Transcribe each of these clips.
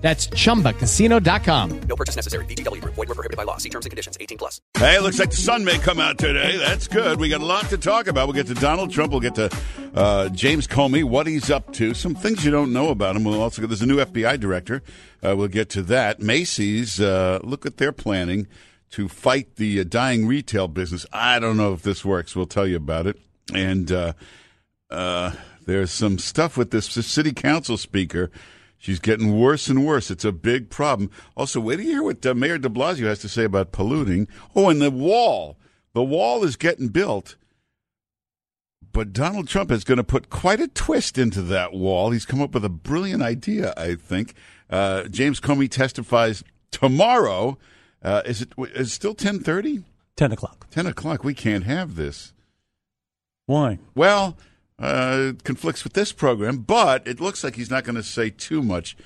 That's chumbacasino.com. No purchase necessary. VGW Group. Void were prohibited by law. See terms and conditions. 18 plus. Hey, looks like the sun may come out today. That's good. We got a lot to talk about. We'll get to Donald Trump. We'll get to uh, James Comey, what he's up to, some things you don't know about him. We'll also get, there's a new FBI director. Uh, we'll get to that. Macy's, uh, look at their planning to fight the uh, dying retail business. I don't know if this works. We'll tell you about it. And uh, uh, there's some stuff with this city council speaker. She's getting worse and worse. It's a big problem. Also, wait to hear what uh, Mayor de Blasio has to say about polluting. Oh, and the wall. The wall is getting built. But Donald Trump is going to put quite a twist into that wall. He's come up with a brilliant idea, I think. Uh, James Comey testifies tomorrow. Uh, is it is it still 1030? 10 o'clock. 10 o'clock. We can't have this. Why? Well, uh, conflicts with this program, but it looks like he's not going to say too much.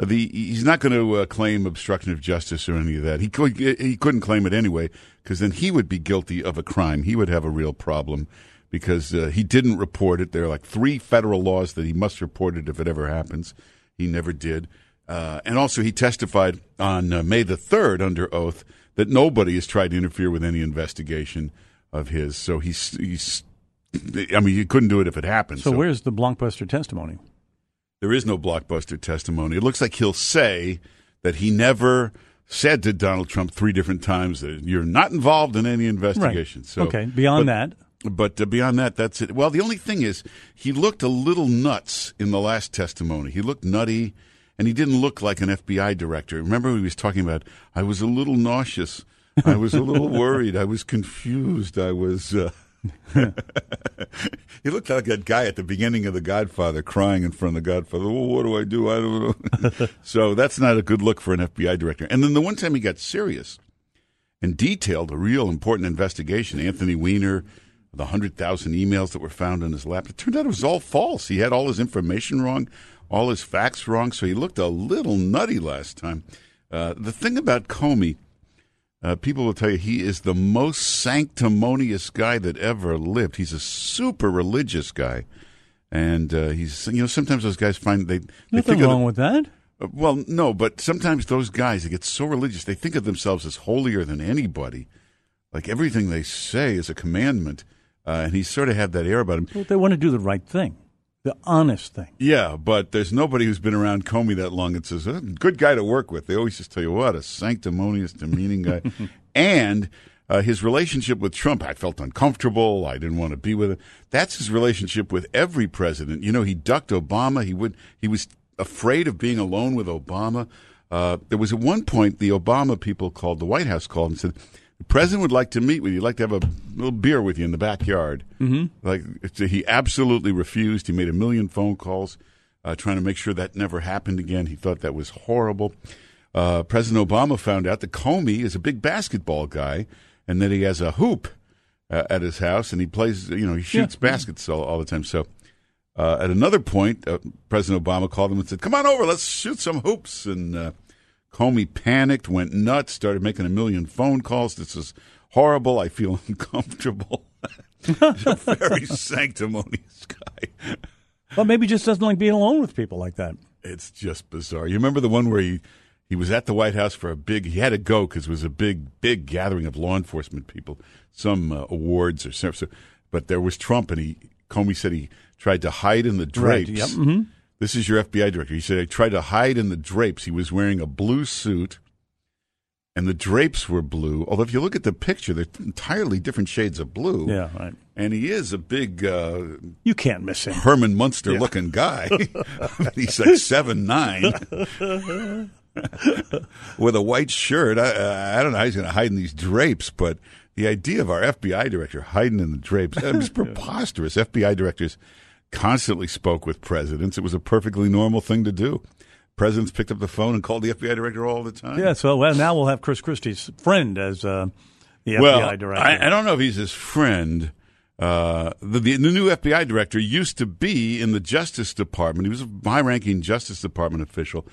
The he's not going to uh, claim obstruction of justice or any of that. He could he couldn't claim it anyway because then he would be guilty of a crime. He would have a real problem because uh, he didn't report it. There are like three federal laws that he must report it if it ever happens. He never did. Uh, and also, he testified on uh, May the 3rd under oath that nobody has tried to interfere with any investigation of his. So he's, he's I mean, you couldn't do it if it happened. So, where's the blockbuster testimony? There is no blockbuster testimony. It looks like he'll say that he never said to Donald Trump three different times that you're not involved in any investigation. Right. So, okay, beyond but, that. But uh, beyond that, that's it. Well, the only thing is, he looked a little nuts in the last testimony. He looked nutty, and he didn't look like an FBI director. Remember, he was talking about, I was a little nauseous. I was a little worried. I was confused. I was. Uh, he looked like that guy at the beginning of The Godfather crying in front of The Godfather. Oh, what do I do? I don't know. so that's not a good look for an FBI director. And then the one time he got serious and detailed a real important investigation, Anthony Weiner, the 100,000 emails that were found in his lap, it turned out it was all false. He had all his information wrong, all his facts wrong, so he looked a little nutty last time. Uh, the thing about Comey uh, people will tell you he is the most sanctimonious guy that ever lived. He's a super religious guy, and uh, he's you know sometimes those guys find they, they nothing wrong with that. Uh, well, no, but sometimes those guys they get so religious they think of themselves as holier than anybody. Like everything they say is a commandment, uh, and he sort of had that air about him. Well, they want to do the right thing the honest thing. Yeah, but there's nobody who's been around Comey that long and says, good guy to work with. They always just tell you, what a sanctimonious, demeaning guy. and uh, his relationship with Trump, I felt uncomfortable. I didn't want to be with him. That's his relationship with every president. You know, he ducked Obama. He would. He was afraid of being alone with Obama. Uh, there was at one point the Obama people called, the White House called and said, the president would like to meet with you. He'd like to have a little beer with you in the backyard. Mm-hmm. Like he absolutely refused. He made a million phone calls uh, trying to make sure that never happened again. He thought that was horrible. Uh, President Obama found out that Comey is a big basketball guy and that he has a hoop uh, at his house and he plays. You know, he shoots yeah. baskets all, all, the time. So. Uh, at another point, uh, President Obama called him and said, "Come on over, let's shoot some hoops." And uh, Comey panicked, went nuts, started making a million phone calls. This is horrible. I feel uncomfortable. He's a very sanctimonious guy. Well, maybe just doesn't like being alone with people like that. It's just bizarre. You remember the one where he he was at the White House for a big. He had to go because it was a big big gathering of law enforcement people, some uh, awards or something. But there was Trump, and he Comey said he tried to hide in the drapes. Right, yep. mm-hmm. This is your FBI director. He said, I tried to hide in the drapes. He was wearing a blue suit, and the drapes were blue. Although, if you look at the picture, they're entirely different shades of blue. Yeah, right. And he is a big. Uh, you can't miss him. Herman Munster yeah. looking guy. He's like seven nine. With a white shirt. I, I don't know how he's going to hide in these drapes, but the idea of our FBI director hiding in the drapes is preposterous. FBI directors constantly spoke with presidents. It was a perfectly normal thing to do. Presidents picked up the phone and called the FBI director all the time. Yeah, so well, now we'll have Chris Christie's friend as uh, the well, FBI director. I, I don't know if he's his friend. Uh, the, the, the new FBI director used to be in the Justice Department. He was a high-ranking Justice Department official.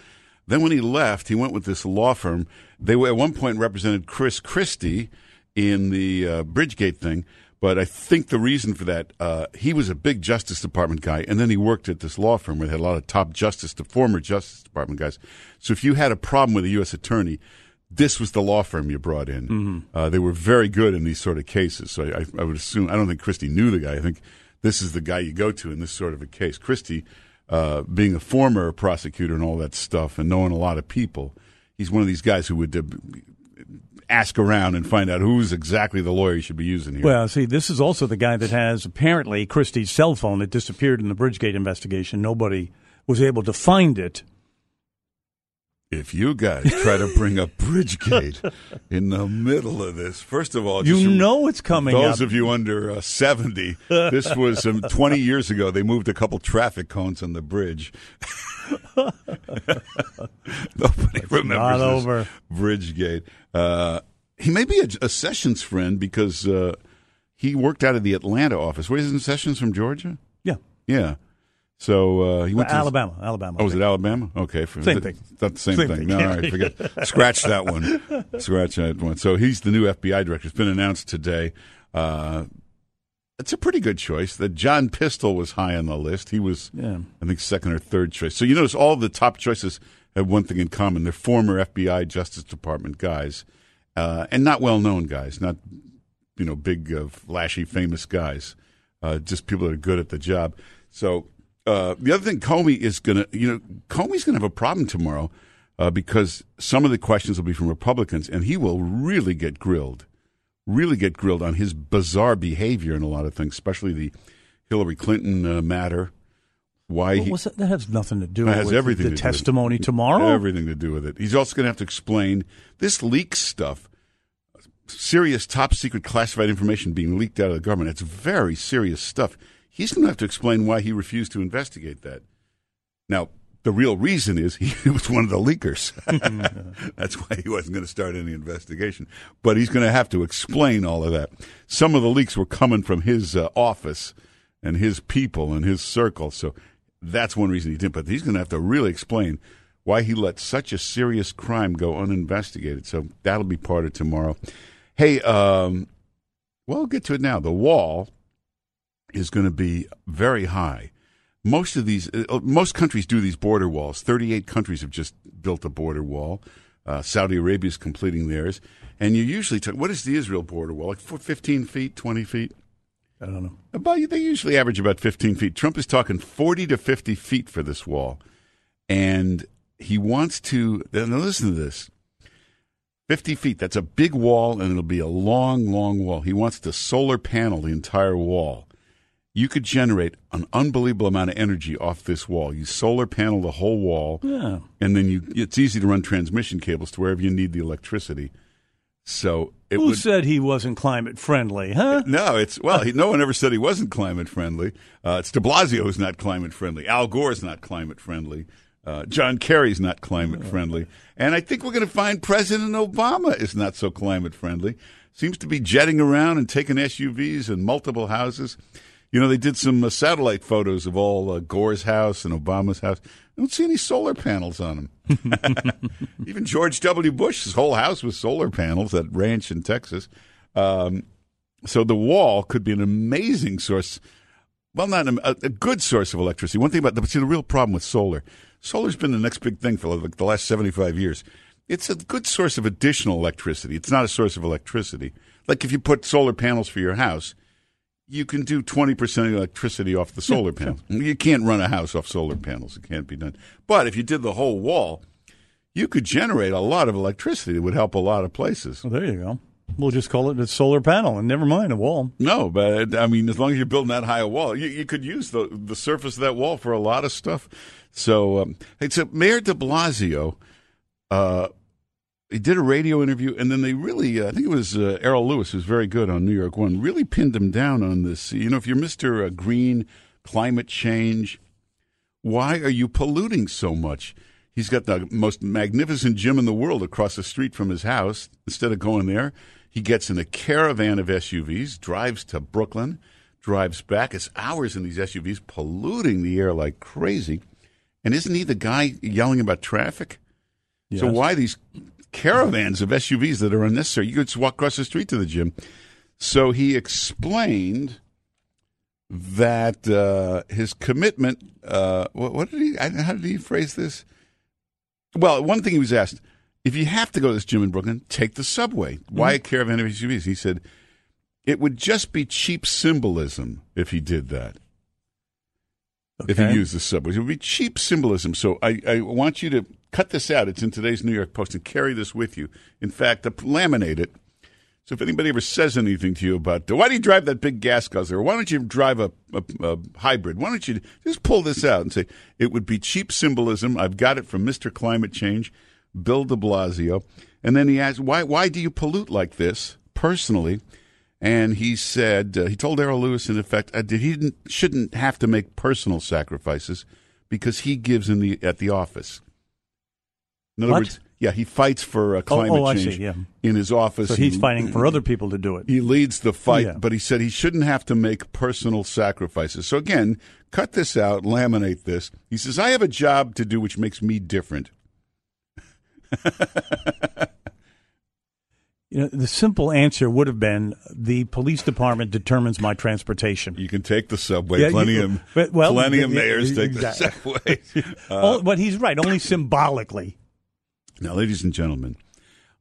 Then, when he left, he went with this law firm. They were, at one point represented Chris Christie in the uh, Bridgegate thing. But I think the reason for that, uh, he was a big Justice Department guy, and then he worked at this law firm where they had a lot of top Justice, the former Justice Department guys. So if you had a problem with a U.S. attorney, this was the law firm you brought in. Mm-hmm. Uh, they were very good in these sort of cases. So I, I would assume, I don't think Christie knew the guy. I think this is the guy you go to in this sort of a case. Christie, uh, being a former prosecutor and all that stuff and knowing a lot of people, he's one of these guys who would uh, ask around and find out who's exactly the lawyer you should be using here. Well, see, this is also the guy that has apparently Christie's cell phone that disappeared in the Bridgegate investigation. Nobody was able to find it. if you guys try to bring up Bridgegate in the middle of this, first of all, You know it's coming Those up. of you under uh, 70, this was um, 20 years ago. They moved a couple traffic cones on the bridge. Nobody remembers not over. Bridgegate. Uh, he may be a, a Sessions friend because uh, he worked out of the Atlanta office. Where isn't Sessions from Georgia? Yeah. Yeah. So uh, he went to Alabama. Alabama. Oh, was it Alabama? Okay, for, Same th- thing. Not the same, Same thing. thing. No, all right, forget. Scratch that one. Scratch that one. So he's the new FBI director. It's been announced today. Uh, it's a pretty good choice. That John Pistole was high on the list. He was, Yeah. I think, second or third choice. So you notice all the top choices have one thing in common: they're former FBI Justice Department guys, uh, and not well-known guys, not you know big, uh, flashy, famous guys. Uh, just people that are good at the job. So uh, the other thing, Comey is to, you know, Comey's to have a problem tomorrow uh, because some of the questions will be from Republicans, and he will really get grilled, really get grilled on his bizarre behavior in a lot of things, especially the Hillary Clinton uh, matter. Why he that? that has nothing to do That has with everything the to do with it. testimony tomorrow. everything to do with it. He's also going to have to explain this leak stuff. Serious top secret classified information being leaked out of the government. It's very serious stuff. He's going to have to explain why he refused to investigate that. Now, the real reason is he was one of the leakers. That's why he wasn't going to start any investigation. But he's going to have to explain all of that. Some of the leaks were coming from his uh, office and his people and his circle. So that's one reason he didn't. But he's going to have to really explain why he let such a serious crime go uninvestigated. So that'll be part of tomorrow. Hey, um, well, get to it now. The wall is going to be very high. Most of these, uh, most countries do these border walls. Thirty-eight countries have just built a border wall. Uh, Saudi Arabia is completing theirs, and you usually talk. What is the Israel border wall? Like for fifteen feet, twenty feet. I don't know. About they usually average about fifteen feet. Trump is talking forty to fifty feet for this wall, and he wants to. Now listen to this. 50 feet. That's a big wall, and it'll be a long, long wall. He wants to solar panel the entire wall. You could generate an unbelievable amount of energy off this wall. You solar panel the whole wall, Yeah. and then you. It's easy to run transmission cables to wherever you need the electricity. So it Who would. said he wasn't climate friendly? Huh? No, it's well. He, no one ever said he wasn't climate friendly. Uh, it's De Blasio who's not climate friendly. Al Gore's not climate friendly. Uh, John Kerry's not climate friendly. And I think we're going to find President Obama is not so climate friendly. Seems to be jetting around and taking SUVs and multiple houses. You know, they did some uh, satellite photos of all uh, Gore's house and Obama's house. I don't see any solar panels on them. Even George W. Bush's whole house was solar panels, that ranch in Texas. Um, so the wall could be an amazing source. Well, not a, a good source of electricity. One thing about the, see, the real problem with solar, solar's been the next big thing for like the last 75 years. It's a good source of additional electricity. It's not a source of electricity. Like if you put solar panels for your house, you can do 20% of electricity off the solar panels. You can't run a house off solar panels. It can't be done. But if you did the whole wall, you could generate a lot of electricity that would help a lot of places. Well, there you go. We'll just call it a solar panel and never mind a wall. No, but I mean, as long as you're building that high a wall, you, you could use the the surface of that wall for a lot of stuff. So, um, hey, so Mayor De Blasio, uh, he did a radio interview, and then they really, uh, I think it was uh, Errol Louis, who's very good on New York One, really pinned him down on this. You know, if you're Mister uh, Green, climate change, why are you polluting so much? He's got the most magnificent gym in the world across the street from his house. Instead of going there, He gets in a caravan of SUVs, drives to Brooklyn, drives back. It's hours in these SUVs, polluting the air like crazy. And isn't he the guy yelling about traffic? So why these caravans of SUVs that are unnecessary? You could just walk across the street to the gym. So he explained that uh, his commitment. Uh, what, what did he? I- How did he phrase this? Well, one thing he was asked: if you have to go to this gym in Brooklyn, take the subway. Why a caravan of SUVs? He said it would just be cheap symbolism if he did that. If Okay. he used the subway, it would be cheap symbolism. So I, I want you to cut this out. It's in today's New York Post and carry this with you. In fact, laminate it. So if anybody ever says anything to you about why do you drive that big gas guzzler? Why don't you drive a, a, a hybrid? Why don't you just pull this out and say it would be cheap symbolism? I've got it from Mr. Climate Change, Bill De Blasio, and then he asks why why do you pollute like this personally? And he said uh, he told Errol Louis in effect uh, that he didn't shouldn't have to make personal sacrifices because he gives in the at the office. In other What? words, yeah, he fights for uh, climate oh, see, change yeah. in his office. So he's He- fighting for other people to do it. he leads the fight, Yeah. but he said he shouldn't have to make personal sacrifices. So again, cut this out, laminate this. He says, I have a job to do which makes me different. You know, the simple answer would have been the police department determines my transportation. You can take the subway. Yeah, plenty you- of but- well, plenty of yeah, mayors take exactly. the subway. oh, but he's right, only symbolically. Now, ladies and gentlemen,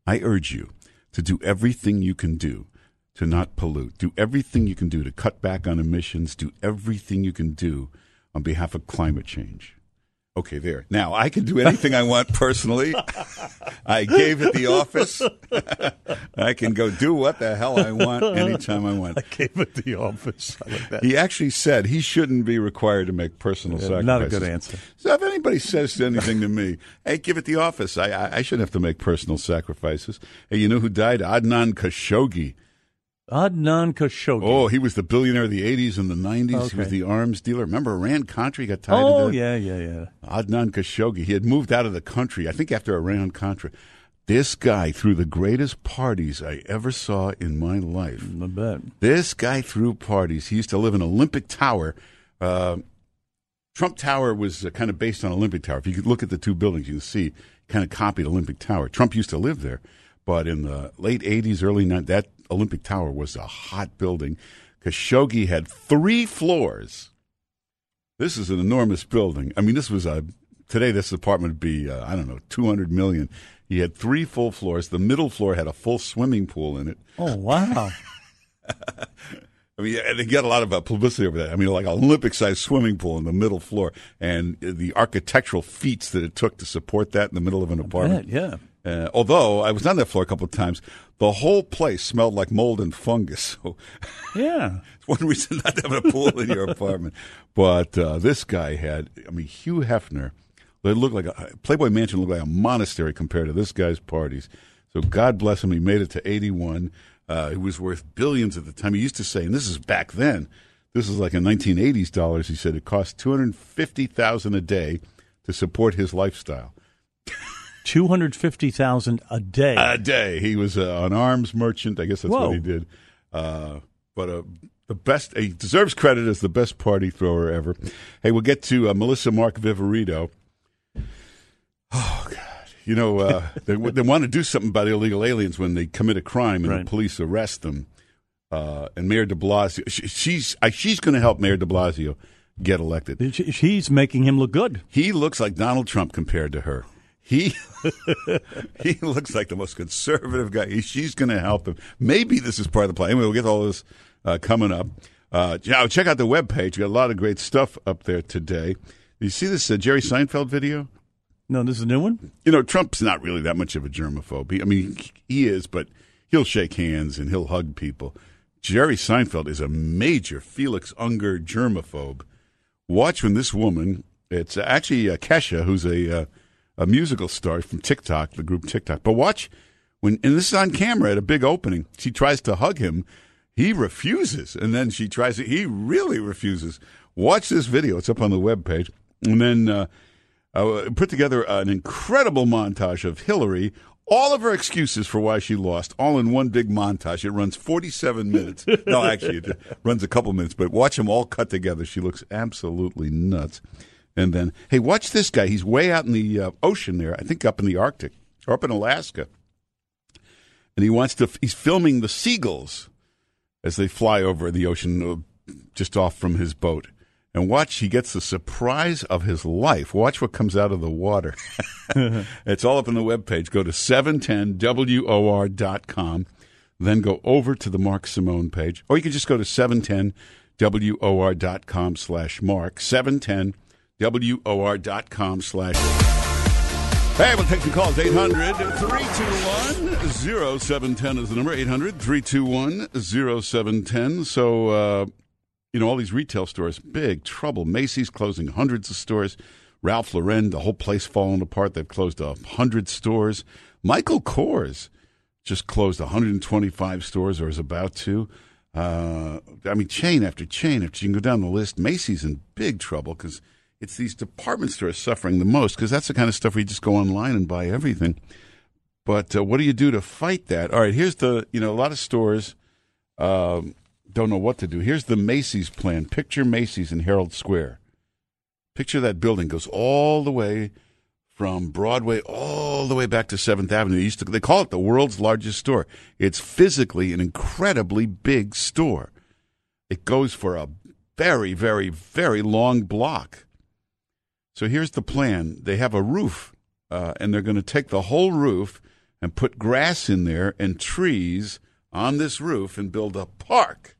I urge you to do everything you can do to not pollute. Do everything you can do to cut back on emissions. Do everything you can do on behalf of climate change. Okay, there. Now, I can do anything I want personally. I gave at the office. I can go do what the hell I want anytime I want. I gave it the office. I like that. He actually said he shouldn't be required to make personal Yeah, sacrifices. not a good answer. So if anybody says anything to me, hey, give it the office. I, I, I shouldn't have to make personal sacrifices. Hey, you know who died? Adnan Khashoggi. Adnan Khashoggi. Oh, he was the billionaire of the 80s and the 90s. He was the arms dealer. Remember Iran Contra? Got tied to Oh, into that. yeah, yeah, yeah. Adnan Khashoggi. He had moved out of the country, I think after Iran Contra. This guy threw the greatest parties I ever saw in my life. I bet. This guy threw parties. He used to live in Olympic Tower. Uh, Trump Tower was uh, kind of based on Olympic Tower. If you could look at the two buildings, you can see kind of copied Olympic Tower. Trump used to live there, but in the late '80s, early '90s, that Olympic Tower was a hot building. Khashoggi had three floors. This is an enormous building. I mean, this was a today. This apartment would be uh, I don't know 200 million. He had three full floors. The middle floor had a full swimming pool in it. Oh, wow. I mean, they get a lot of uh, publicity over that. I mean, like an Olympic-sized swimming pool in the middle floor, and the architectural feats that it took to support that in the middle of an apartment. yeah. Uh, although I was on that floor a couple of times, the whole place smelled like mold and fungus. So Yeah. it's one reason not to have a pool in your apartment. But uh, this guy had, I mean, Hugh Hefner. They looked like a Playboy Mansion looked like a monastery compared to this guy's parties. So God bless him. He made it to 81. Uh, it was worth billions at the time. He used to say, and this is back then. This is like in 1980s dollars. He said it cost 250,000 a day to support his lifestyle. 250000 a day. A day. He was uh, an arms merchant. I guess that's Whoa. what he did. Uh, but uh, the best, he deserves credit as the best party thrower ever. Hey, we'll get to uh, Melissa Mark Viverito. Oh, God. You know, uh, they, they want to do something about illegal aliens when they commit a crime and Right. the police arrest them. Uh, and Mayor de Blasio, she, she's, she's going to help Mayor de Blasio get elected. She- She's making him look good. He looks like Donald Trump compared to her. He he looks like the most conservative guy. He- She's going to help him. Maybe this is part of the plan. Anyway, we'll get all this uh, coming up. Uh, now, check out the webpage. We got a lot of great stuff up there today. You see this uh, Jerry Seinfeld video? No, this is a new one? You know, Trump's not really that much of a germaphobe. I mean, he is, but he'll shake hands and he'll hug people. Jerry Seinfeld is a major Felix Unger germaphobe. Watch when this woman, it's actually uh, Kesha, who's a uh, a musical star from TikTok, the group TikTok. But watch when, and this is on camera at a big opening. She tries to hug him, he refuses, and then she tries to. He really refuses. Watch this video; it's up on the webpage, and then uh, uh, put together an incredible montage of Hillary all of her excuses for why she lost, all in one big montage. It runs 47 minutes. no, actually, it runs a couple minutes, but watch them all cut together. She looks absolutely nuts. And then, hey, watch this guy. He's way out in the uh, ocean there, I think up in the Arctic or up in Alaska. And he wants to, he's filming the seagulls as they fly over the ocean uh, just off from his boat. And watch, he gets the surprise of his life. Watch what comes out of the water. it's all up on the webpage. Go to 710WOR.com, then go over to the Mark Simone page, or you can just go to 710WOR.com slash Mark, 710WOR.com slash Hey, we'll take some calls. 800 321 0710 is the number. 800 321 0710. So, uh, you know, all these retail stores, big trouble. Macy's closing hundreds of stores. Ralph Lauren, the whole place falling apart. They've closed a hundred stores. Michael Kors just closed 125 stores or is about to. Uh, I mean, chain after chain. If you can go down the list, Macy's in big trouble because it's these department stores suffering the most because that's the kind of stuff where you just go online and buy everything. But uh, what do you do to fight that? All right, here's the you know a lot of stores um, don't know what to do. Here's the Macy's plan. Picture Macy's in Herald Square. Picture that building goes all the way from Broadway all the way back to Seventh Avenue. They used to they call it the world's largest store. It's physically an incredibly big store. It goes for a very, very, very long block. So here's the plan. They have a roof, uh, and they're going to take the whole roof and put grass in there and trees on this roof and build a park.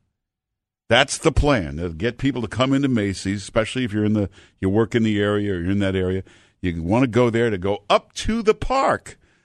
That's the plan. To get people to come into Macy's, especially if you're in the you work in the area or you're in that area. You want to go there to go up to the park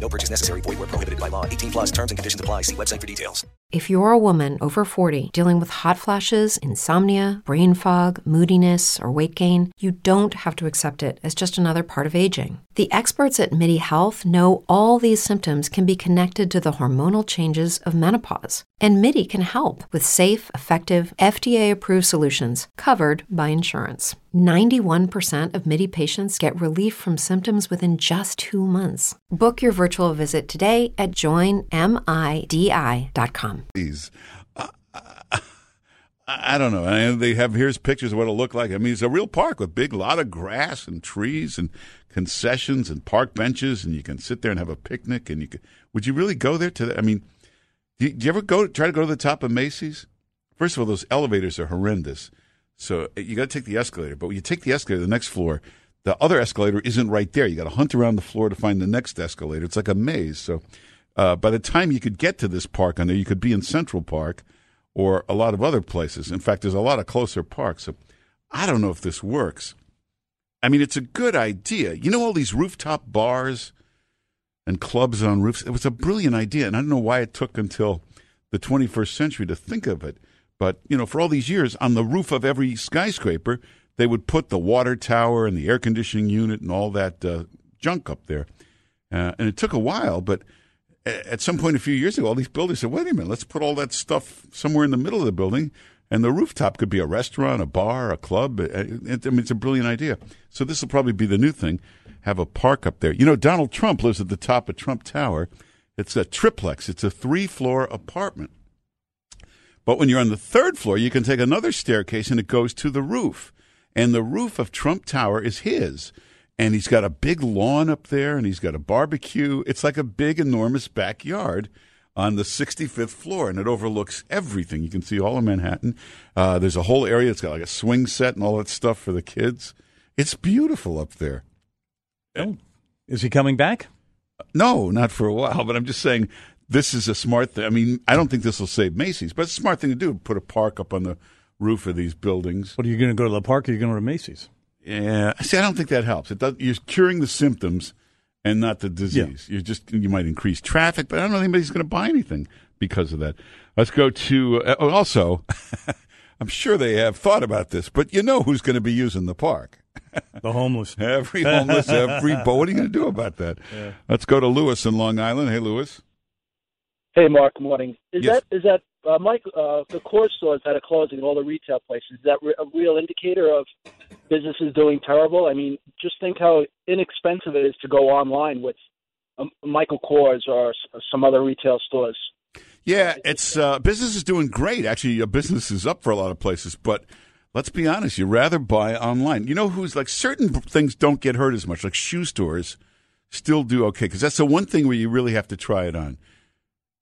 No purchase necessary. Void where prohibited by law. 18 plus terms and conditions apply. See website for details. If you're a woman over 40 dealing with hot flashes, insomnia, brain fog, moodiness, or weight gain, you don't have to accept it as just another part of aging. The experts at MIDI Health know all these symptoms can be connected to the hormonal changes of menopause. And MIDI can help with safe, effective, FDA approved solutions covered by insurance. 91% of MIDI patients get relief from symptoms within just two months. Book your virtual visit today at joinmidi.com. Please. Uh, I, I don't know. And they have here's pictures of what it'll look like. I mean, it's a real park with big lot of grass and trees and concessions and park benches, and you can sit there and have a picnic. And you can, would you really go there to? The, I mean, do you, do you ever go try to go to the top of Macy's? First of all, those elevators are horrendous. So you got to take the escalator. But when you take the escalator to the next floor, the other escalator isn't right there. You got to hunt around the floor to find the next escalator. It's like a maze. So uh, by the time you could get to this park on there, you could be in Central Park or a lot of other places. In fact, there's a lot of closer parks. So I don't know if this works. I mean, it's a good idea. You know all these rooftop bars and clubs on roofs? It was a brilliant idea, and I don't know why it took until the 21st century to think of it. But, you know, for all these years, on the roof of every skyscraper, they would put the water tower and the air conditioning unit and all that uh, junk up there. Uh, and it took a while, but at some point a few years ago, all these builders said, wait a minute, let's put all that stuff somewhere in the middle of the building. And the rooftop could be a restaurant, a bar, a club. Uh, I mean, it's a brilliant idea. So this will probably be the new thing have a park up there. You know, Donald Trump lives at the top of Trump Tower. It's a triplex, it's a three floor apartment. But when you're on the third floor, you can take another staircase and it goes to the roof. And the roof of Trump Tower is his. And he's got a big lawn up there and he's got a barbecue. It's like a big, enormous backyard on the 65th floor and it overlooks everything. You can see all of Manhattan. Uh, there's a whole area. that's got like a swing set and all that stuff for the kids. It's beautiful up there. Oh, is he coming back? No, not for a while, but I'm just saying this is a smart thing. I mean, I don't think this will save Macy's, but it's a smart thing to do. Put a park up on the roof of these buildings. What are you going to go to the park? Or are you going to Macy's? Yeah, see, I don't think that helps. It does, you're curing the symptoms, and not the disease. You just you might increase traffic, but I don't know if anybody's going to buy anything because of that. Let's go to uh, oh, also. I'm sure they have thought about this, but you know who's going to be using the park. The homeless. Every homeless, every. But what are you going to do about that? Let's go to Lewis in Long Island. Hey, Lewis. Hey, Mark. Morning. Is Yes. that is that uh, Mike? Uh, the core stores that are closing, all the retail places. Is that re- a real indicator of businesses doing terrible? I mean, just think how inexpensive it is to go online with um, Michael Kors or s- some other retail stores. Yeah, it's uh, business is doing great. Actually, uh, business is up for a lot of places, but let's be honest, you'd rather buy online. You know who's like certain things don't get hurt as much, like shoe stores still do okay because that's the one thing where you really have to try it on.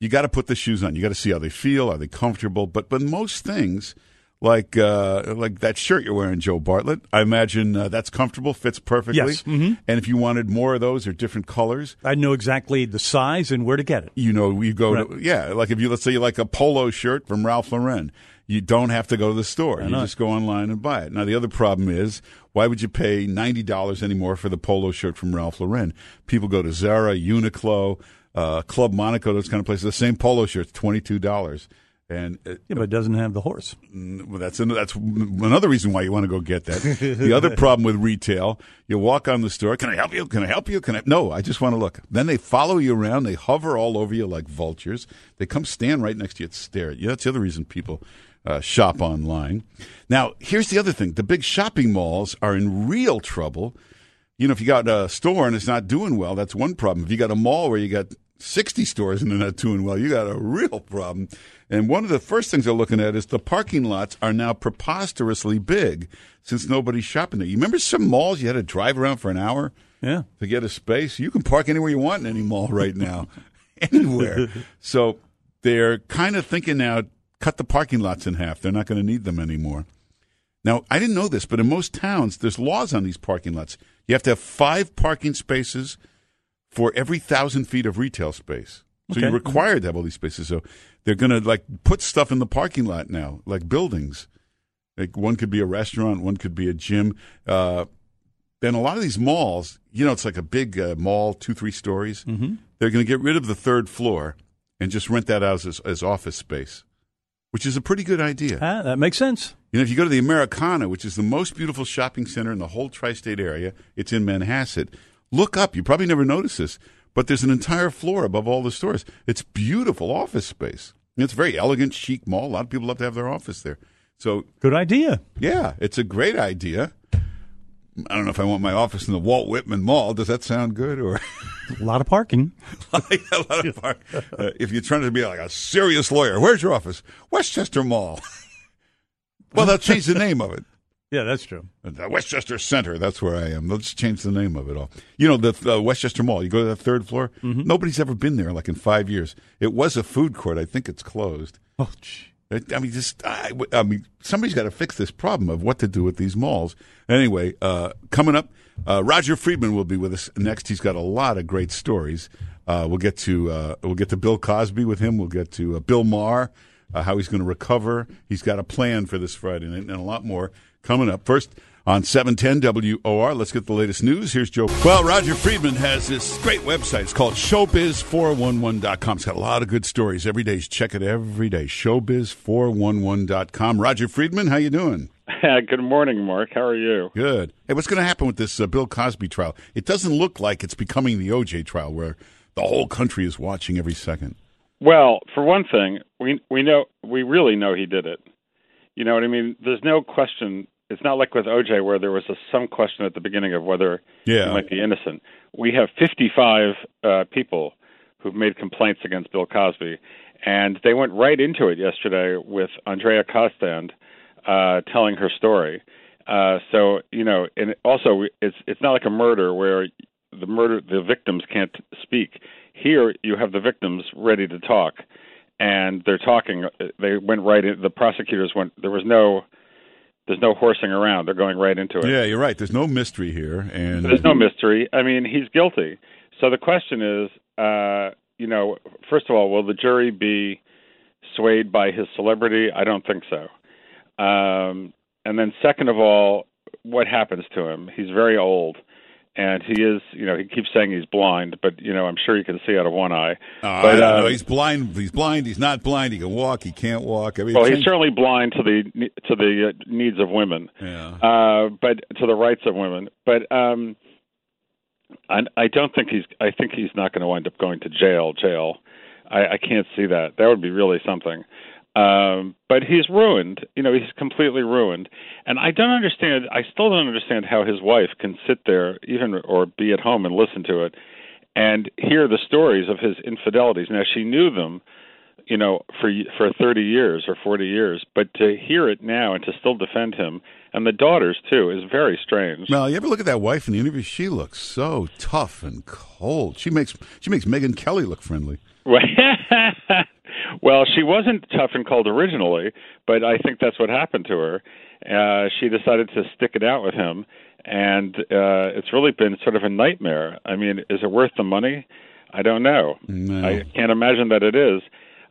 You got to put the shoes on. You got to see how they feel. Are they comfortable? But but most things, like uh, like that shirt you're wearing, Joe Bartlett, I imagine uh, that's comfortable, fits perfectly. Yes. Mhm. And if you wanted more of those or different colors, I know exactly the size and where to get it. you know, you go to yeah, like if you let's say you like a polo shirt from Ralph Lauren, you don't have to go to the store. You just go online and buy it. Now the other problem is why would you pay ninety dollars anymore for the polo shirt from Ralph Lauren? People go to Zara, Uniqlo, uh, Club Monaco, those kind of places. The same polo shirt's twenty two dollars. And uh, Yeah, but it doesn't have the horse. well, that's an, that's another reason why you want to go get that. the other problem with retail, you walk on the store. Can I help you? Can I help you? Can I? No, I just want to look. Then they follow you around. They hover all over you like vultures. They come stand right next to you and stare at you. That's the other reason people uh, shop online. Now, here's the other thing: the big shopping malls are in real trouble. You know, if you got a store and it's not doing well, that's one problem. If you got a mall where you got 60 stores and they're not doing well, you got a real problem. And one of the first things they're looking at is the parking lots are now preposterously big since nobody's shopping there. You remember some malls you had to drive around for an hour Yeah. to get a space? You can park anywhere you want in any mall right now, anywhere. So they're kind of thinking now, cut the parking lots in half. They're not going to need them anymore. Now, I didn't know this, but in most towns, there's laws on these parking lots. You have to have five parking spaces for every thousand feet of retail space. So Okay. you're required to have all these spaces. So they're going to like put stuff in the parking lot now, like buildings. Like one could be a restaurant, one could be a gym. Uh, then a lot of these malls, you know, it's like a big uh, mall, two, three stories. Mm-hmm. They're going to get rid of the third floor and just rent that out as, as office space, which is a pretty good idea. Ah, that makes sense. You know, if you go to the Americana, which is the most beautiful shopping center in the whole tri-state area, it's in Manhasset. Look up. You probably never noticed this, but there's an entire floor above all the stores. It's beautiful office space. It's a very elegant, chic mall. A lot of people love to have their office there. So, Good idea. yeah, it's a great idea. I don't know if I want my office in the Walt Whitman Mall. Does that sound good? Or A lot of parking. a lot of park. Uh, if you're trying to be like a serious lawyer, where's your office? Westchester Mall. well, they'll change the name of it. Yeah, that's true. The Westchester Center. That's where I am. Let's change the name of it all. You know, the uh, Westchester Mall. You go to the third floor. Nobody's ever been there like in five years. It was a food court. I think it's closed. Oh, gee. I mean, just I, I mean, somebody's got to fix this problem of what to do with these malls. Anyway, uh, coming up, uh, Roger Friedman will be with us next. He's got a lot of great stories. Uh, we'll get to uh, we'll get to Bill Cosby with him. We'll get to uh, Bill Maher, uh, how he's going to recover. He's got a plan for this Friday night, and a lot more coming up. First. On 710 WOR, let's get the latest news. Here's Joe. Well, Roger Friedman has this great website. It's called showbiz411.com. It's got a lot of good stories every day. Check it every day. Showbiz411.com. Roger Friedman, how you doing? Good morning, Mark. How are you? Good. Hey, what's going to happen with this uh, Bill Cosby trial? It doesn't look like it's becoming the OJ trial where the whole country is watching every second. Well, for one thing, we we know we really know he did it. You know what I mean? There's no question. It's not like with OJ where there was a, some question at the beginning of whether Yeah. he might be innocent. We have 55 uh, people who've made complaints against Bill Cosby, and they went right into it yesterday with Andrea Constand uh, telling her story. Uh, so you know, and also it's it's not like a murder where the murder the victims can't speak. Here you have the victims ready to talk, and they're talking. They went right in. The prosecutors went. There was no. There's no horsing around. They're going right into it. Yeah, you're right. There's no mystery here. And There's no mystery. I mean, he's guilty. So the question is, uh, you know, first of all, will the jury be swayed by his celebrity? I don't think so. Um, and then, second of all, what happens to him? He's very old, and he is, you know, he keeps saying he's blind, but you know, I'm sure he can see out of one eye. Uh, but I don't uh, know. He's blind. He's blind. He's not blind. He can walk. He can't walk. I mean, well, he's certainly blind to the to the uh, needs of women, Yeah. uh, but to the rights of women. But um, I, I don't think he's. I think he's not going to wind up going to jail. Jail. I, I can't see that. That would be really something. Um, but he's ruined. You know, he's completely ruined. And I don't understand. I still don't understand how his wife can sit there, even or be at home and listen to it, and hear the stories of his infidelities. Now she knew them, you know, for for 30 years or 40 years, but to hear it now and to still defend him and the daughters too is very strange. Mel, you ever look at that wife in the interview? She looks so tough and cold. She makes she makes Megyn Kelly look friendly. well, she wasn't tough and cold originally, but I think that's what happened to her. Uh, she decided to stick it out with him, and uh, it's really been sort of a nightmare. I mean, is it worth the money? I don't know. No. I can't imagine that it is.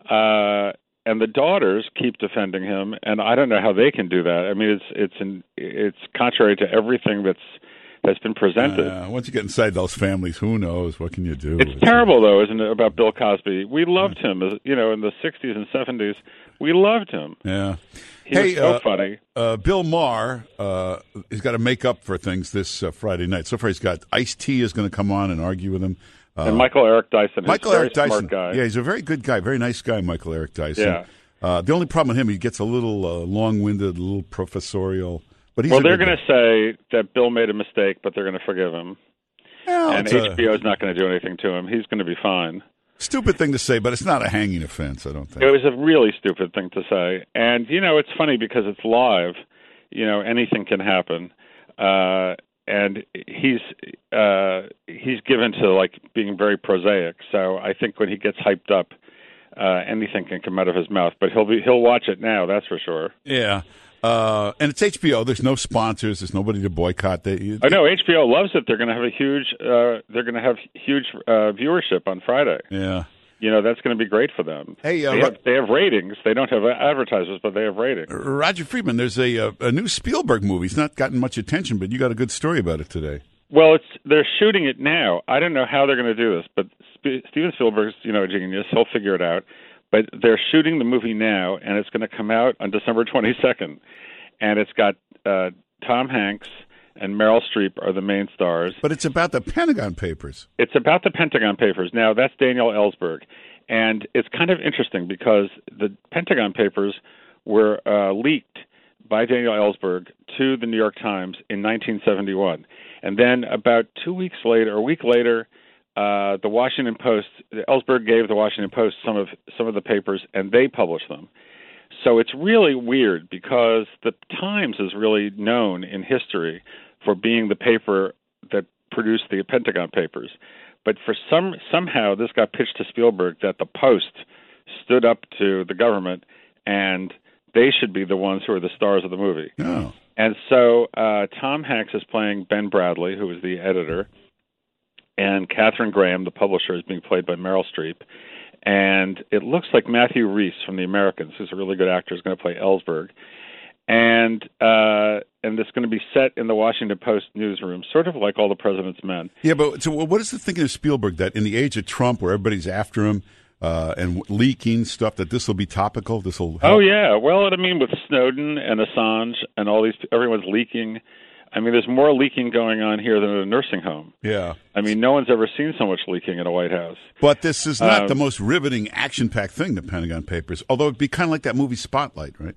Uh, and the daughters keep defending him, and I don't know how they can do that. I mean, it's it's in, it's contrary to everything that's that's been presented. Uh, once you get inside those families, who knows? What can you do? It's terrible, though, isn't it, about Bill Cosby? We loved him, you know, in the '60s and '70s. We loved him. Yeah. He hey, was so uh, funny. Uh, Bill Maher, uh, he's got to make up for things this uh, Friday night. So far, he's got Ice T is going to come on and argue with him. Uh, and Michael Eric Dyson, Michael Eric Dyson, smart guy. yeah, he's a very good guy, very nice guy. Michael Eric Dyson. Yeah. Uh, the only problem with him, he gets a little uh, long-winded, a little professorial. But well, they're going to say that Bill made a mistake, but they're going to forgive him. Well, and HBO is not going to do anything to him. He's going to be fine. Stupid thing to say, but it's not a hanging offense. I don't think. It was a really stupid thing to say, and you know it's funny because it's live. You know anything can happen, uh, and he's uh, he's given to like being very prosaic. So I think when he gets hyped up, uh, anything can come out of his mouth. But he'll be he'll watch it now. That's for sure. Yeah. Uh, and it's HBO. There's no sponsors. There's nobody to boycott. They, I know HBO loves it. They're going to have a huge. Uh, they're going to have huge uh, viewership on Friday. Yeah. You know that's going to be great for them. Hey, uh, they, have, they have ratings. They don't have advertisers, but they have ratings. Roger Friedman, there's a, a a new Spielberg movie. It's not gotten much attention, but you got a good story about it today. Well, it's they're shooting it now. I don't know how they're going to do this, but Steven Spielberg's you know a genius. He'll figure it out. But they're shooting the movie now, and it's going to come out on December 22nd. And it's got uh, Tom Hanks and Meryl Streep are the main stars. But it's about the Pentagon Papers. It's about the Pentagon Papers. Now, that's Daniel Ellsberg. And it's kind of interesting because the Pentagon Papers were uh, leaked by Daniel Ellsberg to the New York Times in 1971. And then about two weeks later, or a week later, uh, the Washington Post, Ellsberg gave the Washington Post some of some of the papers, and they published them. So it's really weird because the Times is really known in history for being the paper that produced the Pentagon Papers. But for some somehow this got pitched to Spielberg that the Post stood up to the government and they should be the ones who are the stars of the movie. Oh. And so uh, Tom Hanks is playing Ben Bradlee, who is the editor, and Katharine Graham, the publisher, is being played by Meryl Streep. And it looks like Matthew Rhys from The Americans, who's a really good actor, is going to play Ellsberg. And uh, and it's going to be set in the Washington Post newsroom, sort of like All the President's Men. Yeah, but so what is the thinking of Spielberg that in the age of Trump, where everybody's after him uh, and leaking stuff, that this will be topical? This will. Oh yeah, well, I mean, with Snowden and Assange and all these, everyone's leaking. I mean, there's more leaking going on here than at a nursing home. Yeah. I mean, no one's ever seen so much leaking in a White House. But this is not Um, the most riveting, action-packed thing, the Pentagon Papers. Although it'd be kind of like that movie Spotlight, right?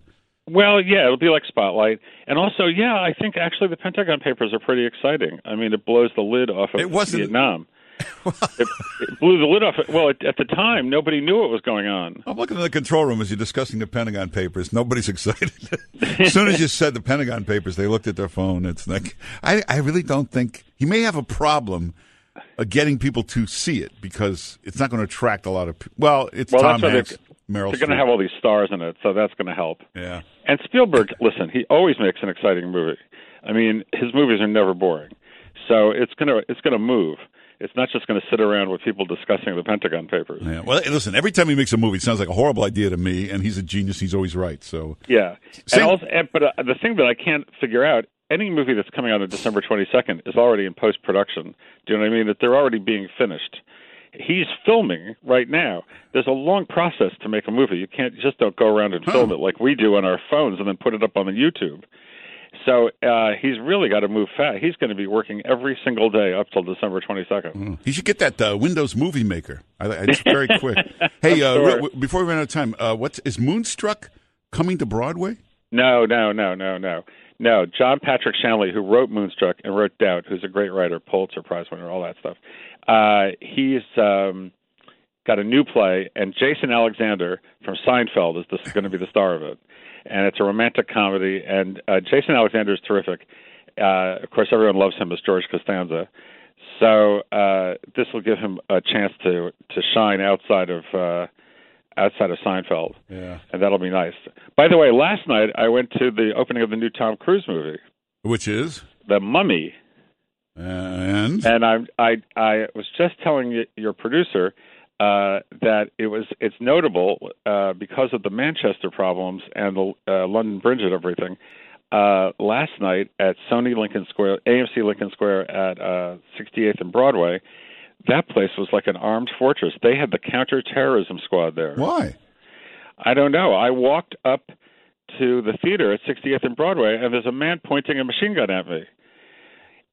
Well, yeah, it'll be like Spotlight, and also, yeah, I think actually the Pentagon Papers are pretty exciting. I mean, it blows the lid off of It wasn't- Vietnam. It, it blew the lid off. Well, at, at the time, nobody knew what was going on. I'm looking in the control room as you're discussing the Pentagon Papers. Nobody's excited. as soon as you said the Pentagon Papers, they looked at their phone. It's like I, I really don't think he may have a problem uh, getting people to see it because it's not going to attract a lot of. pe- Well, it's Well, Tom Hanks, they're, Meryl. they're going to have all these stars in it, so that's going to help. Yeah. And Spielberg, listen, he always makes an exciting movie. I mean, his movies are never boring. So it's gonna it's gonna move. It's not just going to sit around with people discussing the Pentagon Papers. Yeah. Well, listen. Every time he makes a movie, it sounds like a horrible idea to me, and he's a genius. He's always right. So Yeah, Same- and also, and, but uh, the thing that I can't figure out any movie that's coming out on December 22nd is already in post production. Do you know what I mean? That they're already being finished. He's filming right now. There's a long process to make a movie. You can't just don't go around and film it like we do on our phones and then put it up on the YouTube. So uh, he's really got to move fast. He's going to be working every single day up till December 22nd. You should get that uh, Windows Movie Maker. I, it's very quick. hey, uh, sure. w- before we run out of time, uh, what's is Moonstruck coming to Broadway? No, no, no, no, no, no. John Patrick Shanley, who wrote Moonstruck and wrote Doubt, who's a great writer, Pulitzer Prize winner, all that stuff. Uh, he's um, got a new play, and Jason Alexander from Seinfeld is this, going to be the star of it. And it's a romantic comedy, and uh, Jason Alexander is terrific. Uh, of course, everyone loves him as George Costanza. So uh, this will give him a chance to to shine outside of uh, outside of Seinfeld Yeah. and that'll be nice. By the way, last night I went to the opening of the new Tom Cruise movie, Which is The Mummy, and and I I I was just telling your producer uh, that it was it's notable uh, because of the Manchester problems and the uh, London Bridge and everything. Uh, last night at Sony Lincoln Square, AMC Lincoln Square at uh, 68th and Broadway, that place was like an armed fortress. They had the counterterrorism squad there. why? I don't know. I walked up to the theater at 60th and Broadway, and there's a man pointing a machine gun at me.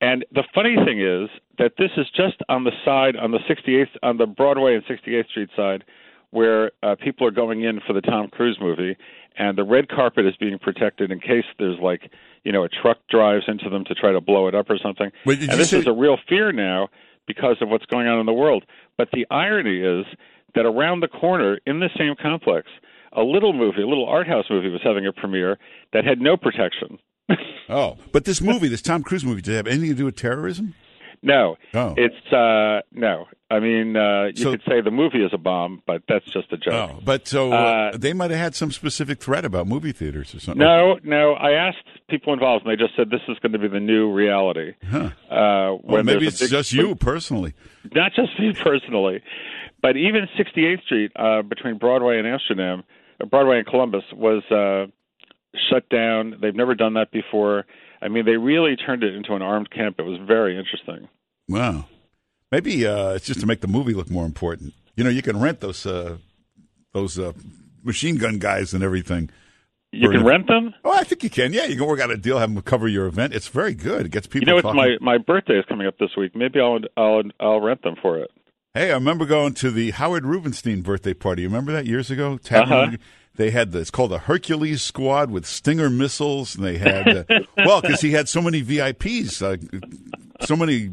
And the funny thing is that this is just on the side, on the 68th, on the Broadway and 68th Street side, where uh, people are going in for the Tom Cruise movie, and the red carpet is being protected in case there's like, you know, a truck drives into them to try to blow it up or something. Wait, and this say- is a real fear now because of what's going on in the world. But the irony is that around the corner in the same complex, a little movie, a little art house movie was having a premiere that had no protection. Oh, but this movie, this Tom Cruise movie, did it have anything to do with terrorism? No, Oh. it's uh no. I mean, uh you So- could say the movie is a bomb, but that's just a joke. Oh, but so uh, Uh, they might have had some specific threat about movie theaters or something. No, no. I asked people involved, and they just said this is going to be the new reality. Huh. Uh, Well, maybe it's big- just you personally. not just me personally, but even 68th Street uh, between Broadway and Amsterdam, uh, Broadway and Columbus was uh, shut down. They've never done that before. I mean, they really turned it into an armed camp. It was very interesting. Wow. Maybe uh, it's just to make the movie look more important. You know, you can rent those uh, those uh, machine gun guys and everything. You can an- rent them. Oh, I think you can. Yeah, you can work out a deal, have them cover your event. It's very good. It gets people. You know, it's my my birthday is coming up this week. Maybe I'll I'll I'll rent them for it. Hey, I remember going to the Howard Rubenstein birthday party. You remember that years ago? Tavern- Uh-huh. They had this called the Hercules Squad with Stinger missiles, and they had uh, well because he had so many VIPs, uh, so many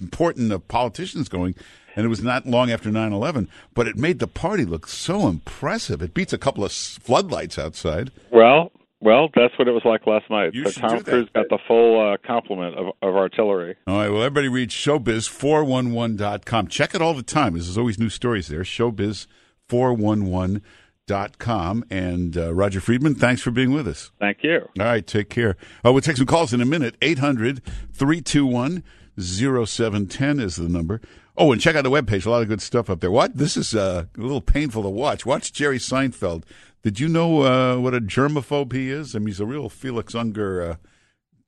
important uh, politicians going, and it was not long after 9-11, But it made the party look so impressive. It beats a couple of floodlights outside. Well, well, that's what it was like last night. You so Tom. Cruise got the full uh, complement of, of artillery. All right, well, everybody read showbiz411.com. Check it all the time. There's always new stories there. Showbiz411.com. .Com and uh, Roger Friedman, thanks for being with us. Thank you. All right, take care. Uh, we'll take some calls in a minute. 800 321 0710 is the number. Oh, and check out the webpage. A lot of good stuff up there. What? This is uh, a little painful to watch. Watch Jerry Seinfeld. Did you know uh, what a germaphobe he is? I mean, he's a real Felix Unger uh,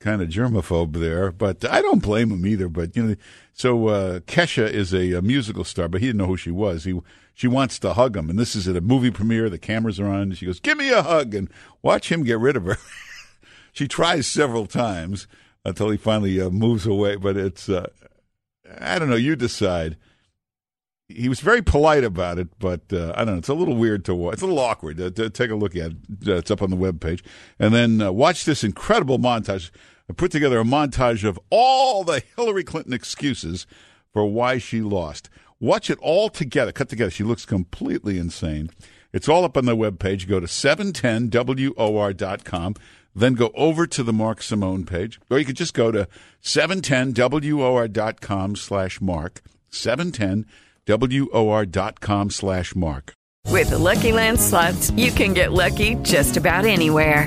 kind of germaphobe there, but I don't blame him either. But you know, so uh, Kesha is a, a musical star, but he didn't know who she was. He she wants to hug him, and this is at a movie premiere. The cameras are on. She goes, "Give me a hug," and watch him get rid of her. she tries several times until he finally uh, moves away. But it's uh, I don't know. You decide. He was very polite about it, but uh, I don't know. It's a little weird to watch. It's a little awkward. Uh, to take a look at it. Uh, it's up on the webpage. And then uh, watch this incredible montage. I put together a montage of all the Hillary Clinton excuses for why she lost. Watch it all together, cut together. She looks completely insane. It's all up on the webpage. Go to 710WOR.com. Then go over to the Mark Simone page, or you could just go to 710WOR.com slash Mark. 710WOR.com slash Mark. With the Lucky Land slots, you can get lucky just about anywhere.